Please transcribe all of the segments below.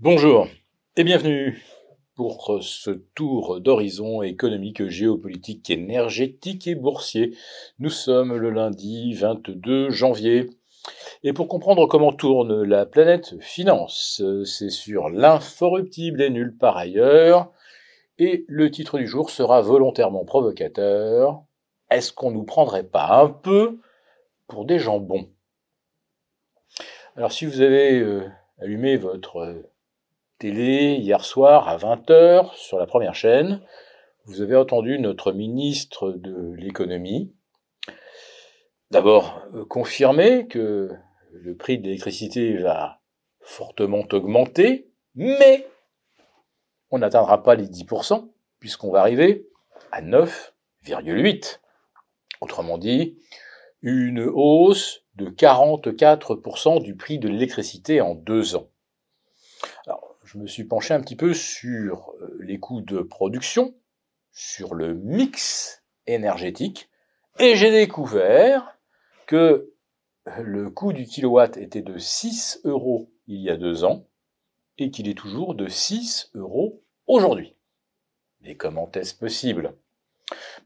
Bonjour et bienvenue pour ce tour d'horizon économique, géopolitique, énergétique et boursier. Nous sommes le lundi 22 janvier. Et pour comprendre comment tourne la planète finance, c'est sur l'inforruptible et nulle par ailleurs. Et le titre du jour sera volontairement provocateur. Est-ce qu'on nous prendrait pas un peu pour des jambons Alors si vous avez euh, allumé votre télé hier soir à 20h sur la première chaîne, vous avez entendu notre ministre de l'économie d'abord euh, confirmer que le prix de l'électricité va fortement augmenter, mais on n'atteindra pas les 10%, puisqu'on va arriver à 9,8. Autrement dit, une hausse de 44% du prix de l'électricité en deux ans. Je me suis penché un petit peu sur euh, les coûts de production, sur le mix énergétique, et j'ai découvert que le coût du kilowatt était de 6 euros il y a deux ans et qu'il est toujours de 6 euros aujourd'hui. Mais comment est-ce possible?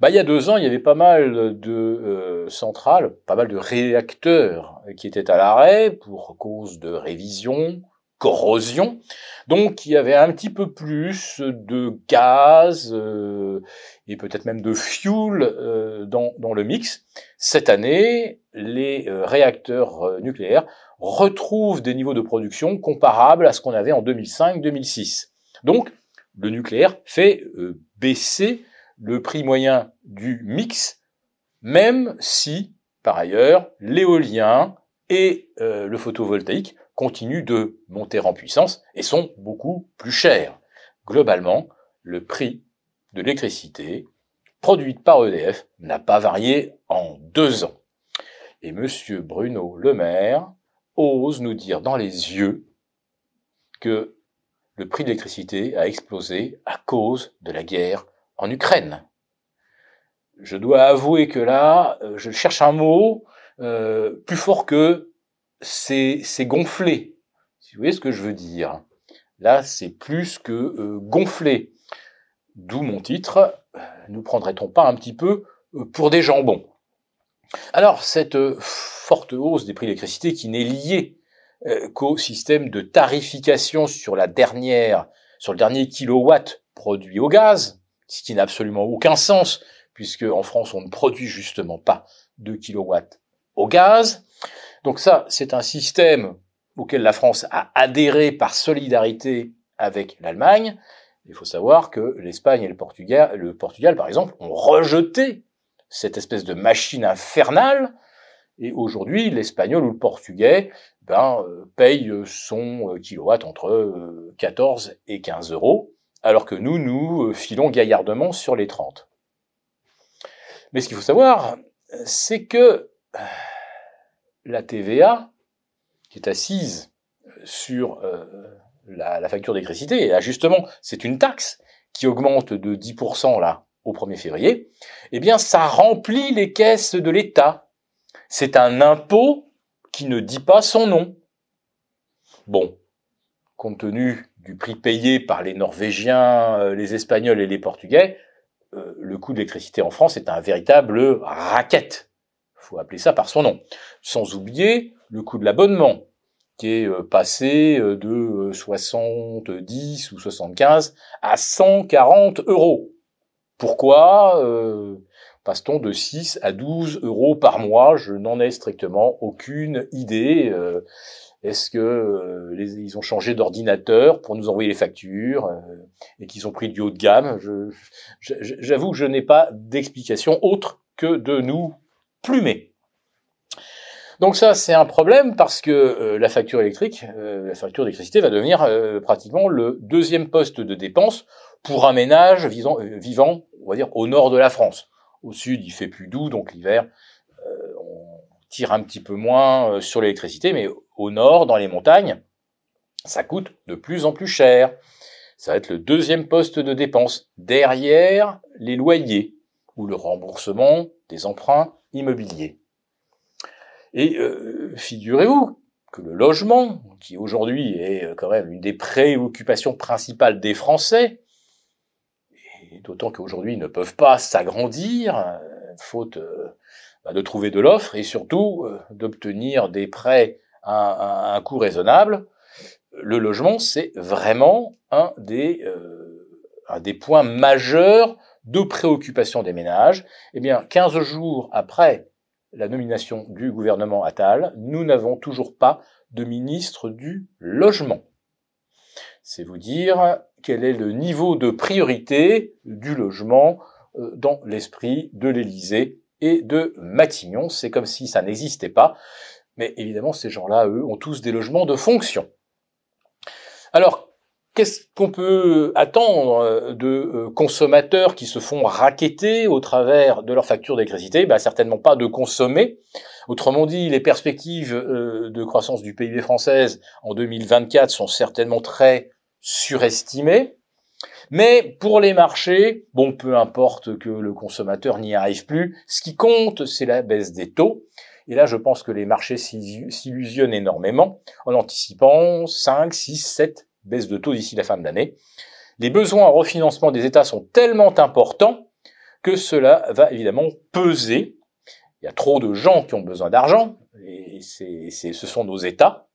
Bah, il y a deux ans, il y avait pas mal de euh, centrales, pas mal de réacteurs qui étaient à l'arrêt pour cause de révision, corrosion. Donc il y avait un petit peu plus de gaz euh, et peut-être même de fuel euh, dans, le mix. Cette année, les euh, réacteurs nucléaires retrouvent des niveaux de production comparables à ce qu'on avait en 2005-2006. Donc le nucléaire fait baisser le prix moyen du mix, même si, par ailleurs, l'éolien et le photovoltaïque continuent de monter en puissance et sont beaucoup plus chers. Globalement, le prix de l'électricité produite par EDF n'a pas varié en deux ans. Et monsieur Bruno Le Maire ose nous dire dans les yeux que le prix de l'électricité a explosé à cause de la guerre en Ukraine. Je dois avouer que là, euh, je cherche un mot euh, plus fort que c'est gonflé. Si vous voyez ce que je veux dire. Là, c'est plus que euh, gonflé. D'où mon titre. Euh, nous prendrait-on pas un petit peu euh, pour des jambons? Alors, cette forte hausse des prix de qui n'est liée qu'au système de tarification sur le dernier kilowatt produit au gaz, ce qui n'a absolument aucun sens, puisque en France, on ne produit justement pas de kilowatts au gaz. Donc ça, c'est un système auquel la France a adhéré par solidarité avec l'Allemagne. Il faut savoir que l'Espagne et le Portugal, le Portugal, par exemple, ont rejeté cette espèce de machine infernale. Et aujourd'hui, l'Espagnol ou le Portugais ben, euh, paye son euh, kilowatt entre 14 euh, et 15 euros, alors que nous, nous filons gaillardement sur les 30. Mais ce qu'il faut savoir, c'est que la TVA, qui est assise sur euh, la, facture d'électricité, et justement, c'est une taxe qui augmente de 10% là au 1er février, eh bien ça remplit les caisses de l'État. C'est un impôt qui ne dit pas son nom. Bon, compte tenu du prix payé par les Norvégiens, euh, les Espagnols et les Portugais, euh, le coût de l'électricité en France est un véritable racket faut appeler ça par son nom. Sans oublier le coût de l'abonnement, qui est euh, passé euh, de 70 euh, ou 75 à 140 euros. Pourquoi passe-t-on de 6 à 12 euros par mois? Je n'en ai strictement aucune idée. Est-ce que ils ont changé d'ordinateur pour nous envoyer les factures et qu'ils ont pris du haut de gamme? J'avoue que je n'ai pas d'explication autre que de nous plumé. Donc ça, c'est un problème parce que euh, la facture électrique, euh, la facture d'électricité va devenir euh, pratiquement le deuxième poste de dépense pour un ménage vivant, on va dire, au nord de la France. Au sud, il fait plus doux, donc l'hiver, on tire un petit peu moins sur l'électricité, mais au nord, dans les montagnes, ça coûte de plus en plus cher. Ça va être le deuxième poste de dépense, derrière les loyers ou le remboursement des emprunts immobiliers. Et euh, figurez-vous que le logement, qui aujourd'hui est euh, quand même une des préoccupations principales des Français, et d'autant qu'aujourd'hui ils ne peuvent pas s'agrandir, euh, faute bah, de trouver de l'offre et surtout d'obtenir des prêts à, un coût raisonnable, le logement c'est vraiment un des points majeurs de préoccupation des ménages. Eh bien, 15 jours après la nomination du gouvernement Attal, nous n'avons toujours pas de ministre du logement. C'est vous dire quel est le niveau de priorité du logement euh, dans l'esprit de l'Élysée et de Matignon. C'est comme si ça n'existait pas. Mais évidemment, ces gens-là, eux, ont tous des logements de fonction. Alors, Qu'est-ce qu'on peut attendre euh, de euh, consommateurs qui se font raqueter au travers de leur facture d'électricité? Bah, Certainement pas de consommer. Autrement dit, les perspectives euh, de croissance du PIB française en 2024 sont certainement très surestimées. Mais pour les marchés, bon, peu importe que le consommateur n'y arrive plus, ce qui compte, c'est la baisse des taux. Et là, je pense que les marchés s'illusionnent énormément en anticipant 5, 6, 7 baisse de taux d'ici la fin de l'année. Les besoins en refinancement des États sont tellement importants que cela va évidemment peser. Il y a trop de gens qui ont besoin d'argent, et c'est, ce sont nos États.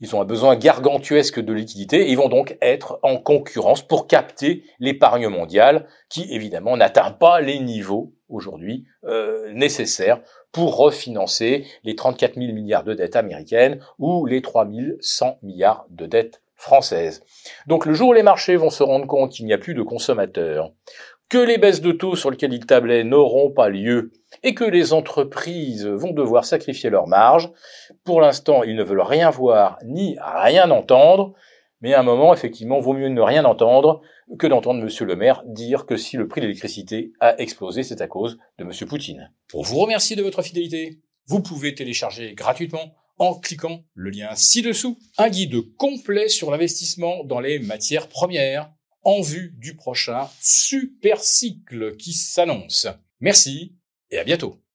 Ils ont un besoin gargantuesque de liquidité et ils vont donc être en concurrence pour capter l'épargne mondiale qui évidemment n'atteint pas les niveaux aujourd'hui euh, nécessaires pour refinancer les 34 000 milliards de dettes américaines ou les 3 100 milliards de dettes française. Donc le jour où les marchés vont se rendre compte qu'il n'y a plus de consommateurs, que les baisses de taux sur lesquelles ils tablaient n'auront pas lieu et que les entreprises vont devoir sacrifier leurs marges, pour l'instant ils ne veulent rien voir ni rien entendre, mais à un moment, effectivement, vaut mieux ne rien entendre que d'entendre Monsieur le maire dire que si le prix de l'électricité a explosé, c'est à cause de Monsieur Poutine. Pour vous remercier de votre fidélité, vous pouvez télécharger gratuitement en cliquant le lien ci-dessous. Un guide complet sur l'investissement dans les matières premières en vue du prochain super cycle qui s'annonce. Merci et à bientôt.